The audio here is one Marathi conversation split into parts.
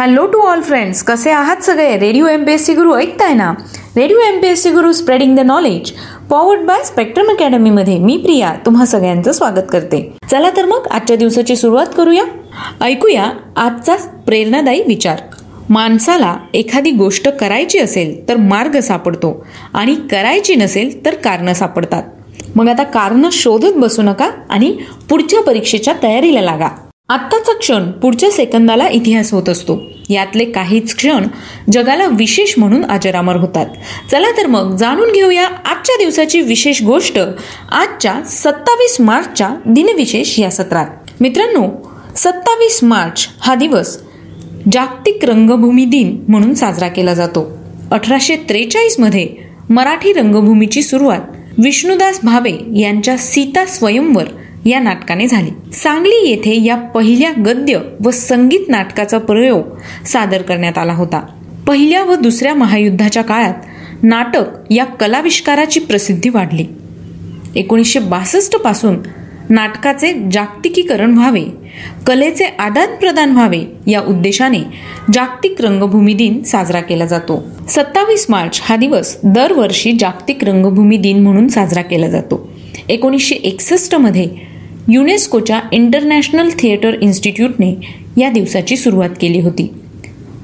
हॅलो टू ऑल फ्रेंड्स कसे आहात सगळे? Radio M P S C Guru ऐकताय ना? Radio M P S C Guru spreading the knowledge powered by Spectrum अकॅडमीमध्ये मी प्रिया तुम्हा सगळ्यांचं स्वागत करते. चला तर मग आजच्या दिवसाची सुरुवात करूया. ऐकूया आजचा प्रेरणादायी विचार. माणसाला एखादी गोष्ट करायची असेल तर मार्ग सापडतो आणि करायची नसेल तर कारणं सापडतात. मग आता कारणं शोधत बसू नका आणि पुढच्या परीक्षेच्या तयारीला लागा. आत्ताचा क्षण पुढच्या सेकंदाला इतिहास होत असतो. यातले काहीच क्षण जगाला विशेष म्हणून अजरामर होतात. चला तर मग जाणून घेऊया आजच्या दिवसाची विशेष गोष्ट आजच्या सत्तावीस मार्चच्या दिनविशेष या सत्रात. मित्रांनो सत्तावीस मार्च हा दिवस जागतिक रंगभूमी दिन म्हणून साजरा केला जातो. अठराशे त्रेचाळीसमध्ये मराठी रंगभूमीची सुरुवात विष्णुदास भावे यांच्या सीता स्वयंवर या नाटकाने झाली. सांगली येथे या पहिल्या गद्य व संगीत नाटकाचा प्रयोग सादर करण्यात आला होता. पहिल्या व दुसऱ्या महायुद्धाच्या काळात नाटक या कलाविष्काराची प्रसिद्धी वाढली. एकोणीसशे बासष्टपासून नाटकाचे जागतिकीकरण व्हावे कलेचे आदान प्रदान व्हावे या उद्देशाने जागतिक रंगभूमी दिन साजरा केला जातो. सत्तावीस मार्च हा दिवस दरवर्षी जागतिक रंगभूमी दिन म्हणून साजरा केला जातो. एकोणीसशे एकसष्टमध्ये युनेस्कोच्या इंटरनॅशनल थिएटर इन्स्टिट्यूटने या दिवसाची सुरुवात केली होती.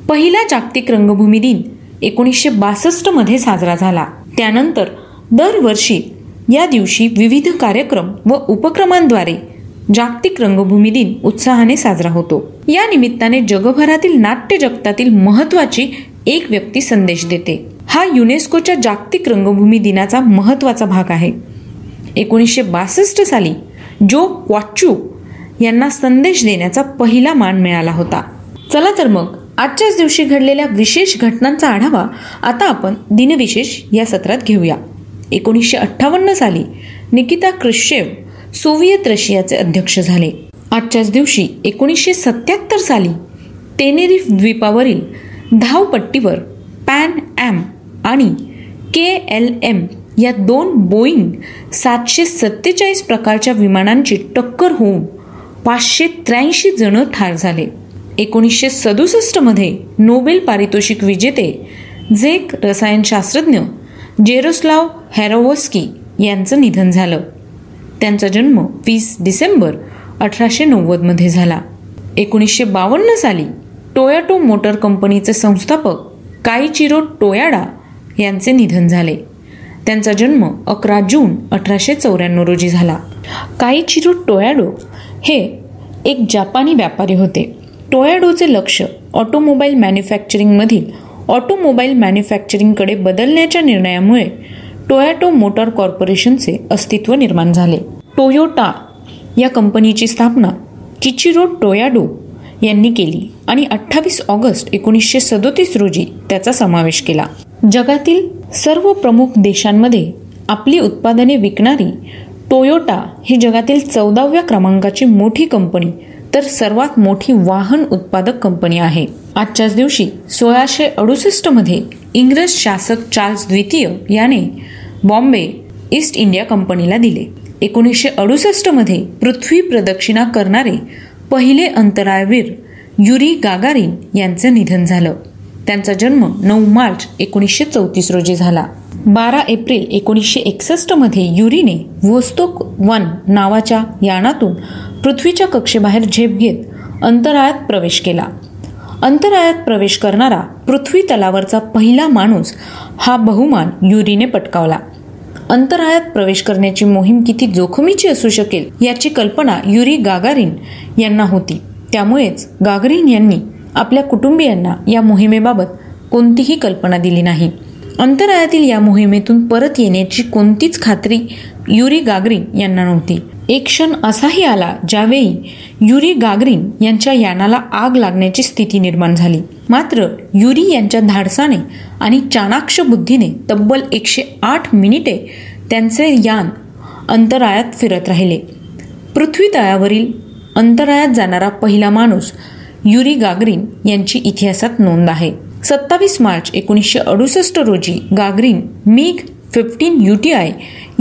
पहिला जागतिक रंगभूमी दिन एकोणीसशे बासष्टमध्ये साजरा झाला. त्यानंतर दरवर्षी या दिवशी विविध कार्यक्रम व उपक्रमांद्वारे जागतिक रंगभूमी दिन उत्साहाने साजरा होतो. या निमित्ताने जगभरातील नाट्य जगतातील महत्वाची एक व्यक्ती संदेश देते. हा युनेस्कोच्या जागतिक रंगभूमी दिनाचा महत्त्वाचा भाग आहे. एकोणीसशे बासष्ट साली जो क्वाच्चू यांना संदेश देण्याचा पहिला मान मिळाला होता. चला तर मग आजच्याच दिवशी घडलेल्या विशेष घटनांचा आढावा आता आपण दिनविशेष या सत्रात घेऊया. एकोणीसशे अठ्ठावन्न साली निकिता क्रिश्चेव सोव्हिएत रशियाचे अध्यक्ष झाले. आजच्याच दिवशी एकोणीसशे सत्याहत्तर साली तेनेरिफ द्वीपावरील धावपट्टीवर पॅन ॲम आणि के एल एम या दोन बोईंग सातशे सत्तेचाळीस प्रकारच्या विमानांची टक्कर होऊन पाचशे त्र्याऐंशी जण ठार झाले. एकोणीसशे सदुसष्टमध्ये नोबेल पारितोषिक विजेते झेक रसायनशास्त्रज्ञ जेरोस्लाव हॅरोवस्की यांचं निधन झालं. त्यांचा जन्म वीस डिसेंबर अठराशे नव्वदमध्ये झाला. एकोणीसशे बावन्न साली टोयाटो मोटर कंपनीचे संस्थापक काईचिरो टोयाडा यांचे निधन झाले. त्यांचा जन्म अकरा जून अठराशे चौऱ्याण्णव रोजी झाला. काईचिरो टोयाडो हे एक जापानी व्यापारी होते. टोयाडोचे लक्ष ऑटोमोबाईल मॅन्युफॅक्चरिंगमधील ऑटोमोबाईल मॅन्युफॅक्चरिंगकडे बदलण्याच्या निर्णयामुळे टोयाटो मोटर कॉर्पोरेशनचे अस्तित्व निर्माण झाले. टोयोटा या कंपनीची स्थापना किचिरो टोयाडो यांनी केली आणि अठ्ठावीस ऑगस्ट एकोणीसशे सदोतीस रोजी त्याचा समावेश केला. जगातील सर्व प्रमुख देशांमध्ये आपली उत्पादने विकणारी टोयोटा ही जगातील चौदाव्या क्रमांकाची मोठी कंपनी तर सर्वात मोठी वाहन उत्पादक कंपनी आहे. आजच्याच दिवशी सोळाशे अडुसष्टमध्ये इंग्रज शासक चार्ल्स द्वितीय याने बॉम्बे ईस्ट इंडिया कंपनीला दिले. एकोणीसशे अडुसष्टमध्ये पृथ्वी प्रदक्षिणा करणारे पहिले अंतराळवीर युरी गागारिन यांचं निधन झालं. त्यांचा जन्म नऊ मार्च एकोणीसशे चौतीस रोजी झाला. बारा एप्रिल एकोणीसशे एकसष्टमध्ये युरीने वोस्तोक वन नावाच्या यानातून पृथ्वीच्या कक्षेबाहेर झेप घेत अंतराळात प्रवेश केला. अंतराळात प्रवेश करणारा पृथ्वी तलावरचा पहिला माणूस हा बहुमान युरीने पटकावला. अंतराळात प्रवेश करण्याची मोहीम किती जोखमीची असू शकेल याची कल्पना युरी गागारिन यांना होती. त्यामुळेच गागरीन यांनी आपल्या कुटुंबियांना या मोहिमेबाबत कोणतीही कल्पना दिली नाही. अंतराळातील या मोहिमेतून परत येण्याची कोणतीच खात्री युरी गागरीन यांना नव्हती. एक क्षण असाही आला ज्यावेळी युरी गागरीन यांच्या यानाला आग लागण्याची स्थिती निर्माण झाली. मात्र युरी यांच्या धाडसाने आणि चाणाक्ष बुद्धीने तब्बल एकशे आठ मिनिटे त्यांचे यान अंतराळात फिरत राहिले. पृथ्वी तळावरील अंतराळात जाणारा पहिला माणूस युरी गागरीन यांची इतिहासात नोंद आहे. सत्तावीस मार्च एकोणीसशे अडुसष्ट रोजी Gagarin MiG fifteen U T I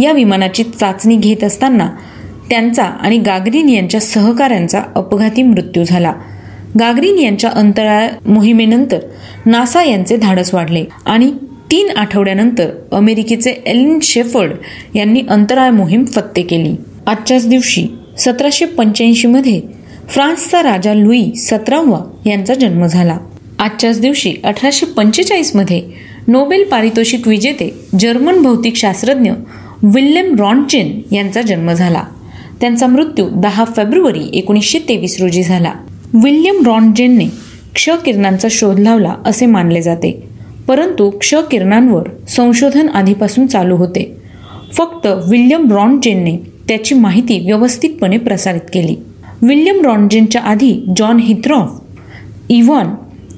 या विमानाची चाचणी घेत असताना त्यांचा आणि गागरीन यांच्या सहकाऱ्यांचा अपघाती मृत्यू झाला. गागरीन यांच्या अंतराळ मोहिमेनंतर नासा यांचे धाडस वाढले आणि तीन आठवड्यानंतर अमेरिकेचे एलिन शेफर्ड यांनी अंतराळ मोहीम फत्ते केली. आजच्याच दिवशी सतराशे पंच्याऐंशीमध्ये फ्रान्सचा राजा लुई सतरावा यांचा जन्म झाला. आजच्याच दिवशी अठराशे पंचेचाळीसमध्ये नोबेल पारितोषिक विजेते जर्मन भौतिक शास्त्रज्ञ विल्यम रॉन्चेन यांचा जन्म झाला. त्यांचा मृत्यू दहा फेब्रुवारी एकोणीसशे तेवीस रोजी झाला. विल्यम रॉन्जेनने क्ष किरणांचा शोध लावला असे मानले जाते. परंतु क्ष किरणांवर संशोधन आधीपासून चालू होते. फक्त विल्यम रॉन्जेनने त्याची माहिती व्यवस्थितपणे प्रसारित केली. विल्यम रॉन्जेनच्या आधी John Hittorf Ivan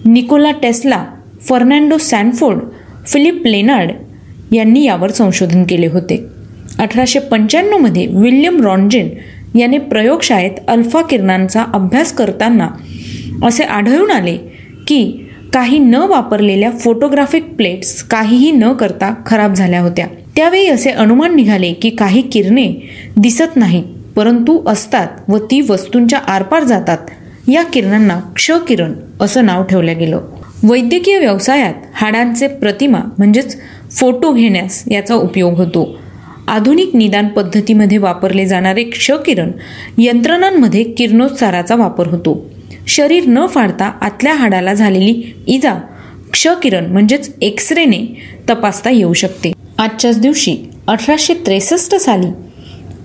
Nikola Tesla Fernando Sanford Philip Lenard यांनी यावर संशोधन केले होते. अठराशे पंच्याण्णवमध्ये विल्यम रॉन्जेन याने प्रयोगशाळेत अल्फा किरणांचा अभ्यास करताना असे आढळून आले की काही न वापरलेल्या फोटोग्राफिक प्लेट्स काहीही न करता खराब झाल्या होत्या. त्यावेळी असे अनुमान निघाले की काही किरणे दिसत नाहीत. परंतु असतात व ती वस्तूंच्या आरपार जातात. या किरणांना क्ष किरण असं नाव ठेवलं गेलं. वैद्यकीय व्यवसायात हाडांचे प्रतिमा म्हणजेच फोटो घेण्यास याचा उपयोग होतो. आधुनिक निदान पद्धतीमध्ये वापरले जाणारे क्षकिरण यंत्रणांमध्ये किरणोत्साराचा वापर होतो. शरीर न फाडता आतल्या हाडाला झालेली इजा क्षकिरण म्हणजेच एक्स रेने तपासता येऊ शकते. आजच्याच दिवशी अठराशे त्रेसष्ट साली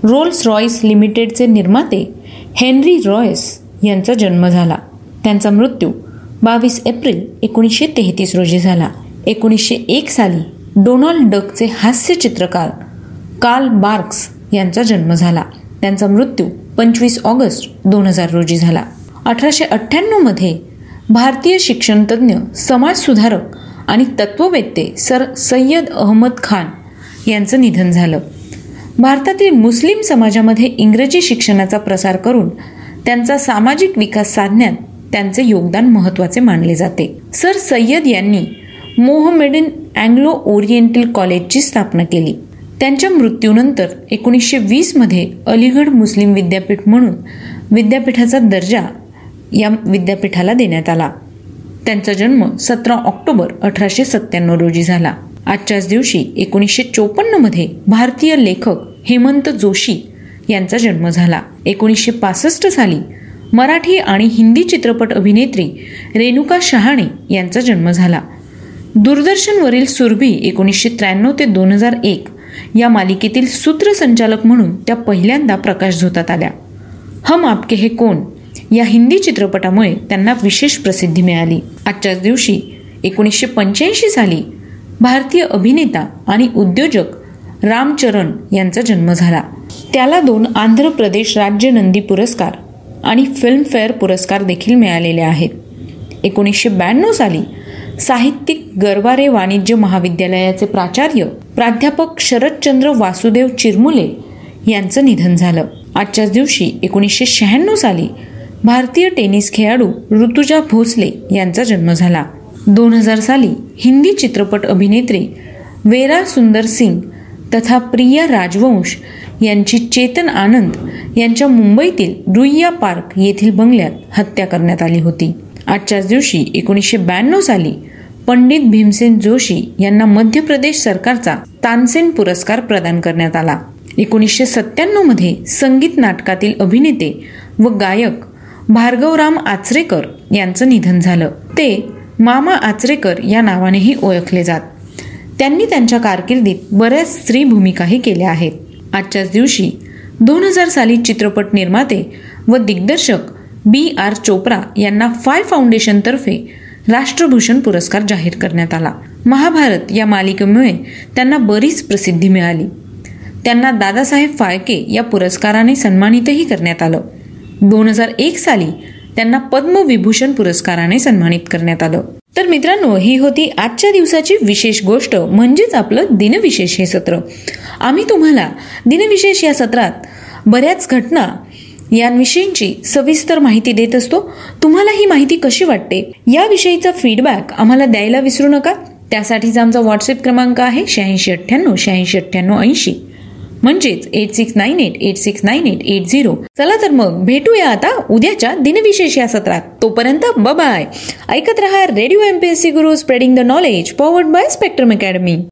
रोल्स रॉयस लिमिटेडचे निर्माते हेनरी रॉयस यांचा जन्म झाला. त्यांचा मृत्यू बावीस एप्रिल एकोणीसशे तेहतीस रोजी झाला. एकोणीसशे एक साली डोनाल्ड डकचे हास्य चित्रकार कार्ल बार्क्स यांचा जन्म झाला. त्यांचा मृत्यू पंचवीस ऑगस्ट दोन हजार रोजी झाला. अठराशे अठ्ठ्याण्णवमध्ये भारतीय शिक्षणतज्ज्ञ समाजसुधारक आणि तत्ववेत्ते सर सय्यद अहमद खान यांचं निधन झालं. भारतातील मुस्लिम समाजामध्ये इंग्रजी शिक्षणाचा प्रसार करून त्यांचा सामाजिक विकास साधण्यात त्यांचे योगदान महत्त्वाचे मानले जाते. सर सय्यद यांनी मोहमेडन अँग्लो ओरिएंटल कॉलेजची स्थापना केली. त्यांच्या मृत्यूनंतर एकोणीसशे वीसमध्ये अलीगड मुस्लिम विद्यापीठ म्हणून विद्यापीठाचा दर्जा या विद्यापीठाला देण्यात आला. त्यांचा जन्म सतरा ऑक्टोबर अठराशे सत्त्याण्णव रोजी झाला. आजच्याच दिवशी एकोणीसशे चोपन्नमध्ये भारतीय लेखक हेमंत जोशी यांचा जन्म झाला. एकोणीसशे पासष्ट साली मराठी आणि हिंदी चित्रपट अभिनेत्री रेणुका शहाणे यांचा जन्म झाला. दूरदर्शनवरील सुरभी एकोणीसशे त्र्याण्णव ते दोन हजार एक या मालिकेतील सूत्रसंचालक म्हणून त्या पहिल्यांदा प्रकाश झोतात आल्या. हम आपके हे कोण? या हिंदी चित्रपटामुळे त्यांना विशेष प्रसिद्धी मिळाली. आजच्याच दिवशी एकोणीसशे पंच्याऐंशी साली भारतीय अभिनेता आणि उद्योजक रामचरण यांचा जन्म झाला. त्याला दोन आंध्र प्रदेश राज्य नंदी पुरस्कार आणि फिल्मफेअर पुरस्कार देखील मिळालेले आहेत. एकोणीसशे ब्याण्णव साली साहित्यिक गरवारे वाणिज्य महाविद्यालयाचे प्राचार्य प्राध्यापक शरदचंद्र वासुदेव चिरमुले यांचं निधन झालं. आजच्याच दिवशी एकोणीसशे शहाण्णव साली भारतीय टेनिस खेळाडू ऋतुजा भोसले यांचा जन्म झाला. दोन हजार साली हिंदी चित्रपट अभिनेत्री वेरा सुंदर सिंग तथा प्रिया राजवंश यांची चेतन आनंद यांच्या मुंबईतील रुईया पार्क येथील बंगल्यात हत्या करण्यात आली होती. आजच्याच दिवशी एकोणीसशे ब्याण्णव साली पंडित भीमसेन जोशी यांना मध्य प्रदेश सरकारचा तानसेन पुरस्कार प्रदान करण्यात आला. एकोणीसशे सत्त्याण्णवमध्ये संगीत नाटकातील अभिनेते व गायक भार्गवराम आचरेकर यांचं निधन झालं. ते मामा आचरेकर या नावानेही ओळखले जात. त्यांनी त्यांच्या कारकिर्दीत बऱ्याच स्त्री भूमिकाही केल्या आहेत. आजच्याच दिवशी दोन हजार साली चित्रपट निर्माते व दिग्दर्शक बी आर चोप्रा यांना फाय फाउंडेशनतर्फे राष्ट्रभूषण पुरस्कार जाहीर करण्यात आला. महाभारत या मालिकेमुळे त्यांना बरीच प्रसिद्धी मिळाली. त्यांना दादासाहेब फाळके या पुरस्काराने सन्मानितही करण्यात आलं. दोन हजार एक साली त्यांना पद्मविभूषण पुरस्काराने सन्मानित करण्यात आलं. तर मित्रांनो ही होती आजच्या दिवसाची विशेष गोष्ट म्हणजेच आपलं दिनविशेष हे सत्र. आम्ही तुम्हाला दिनविशेष या सत्रात बऱ्याच घटना यांविषयींची सविस्तर माहिती देत असतो. तुम्हाला ही माहिती कशी वाटते? याविषयीचा फीडबॅक आम्हाला द्यायला विसरू नका. त्यासाठीचा आमचा व्हॉट्सअप क्रमांक आहे शहाऐंशी अठ्ठ्याण्णव शहाऐंशी अठ्ठ्याण्णव ऐंशी. म्हणजेच eight six nine eight eight six nine eight eight zero चला तर मग भेटूया आता उद्याच्या दिनविशेष या सत्रात. तोपर्यंत बाय ऐकत रहा radio MPSC Guru spreading the knowledge powered by Spectrum Academy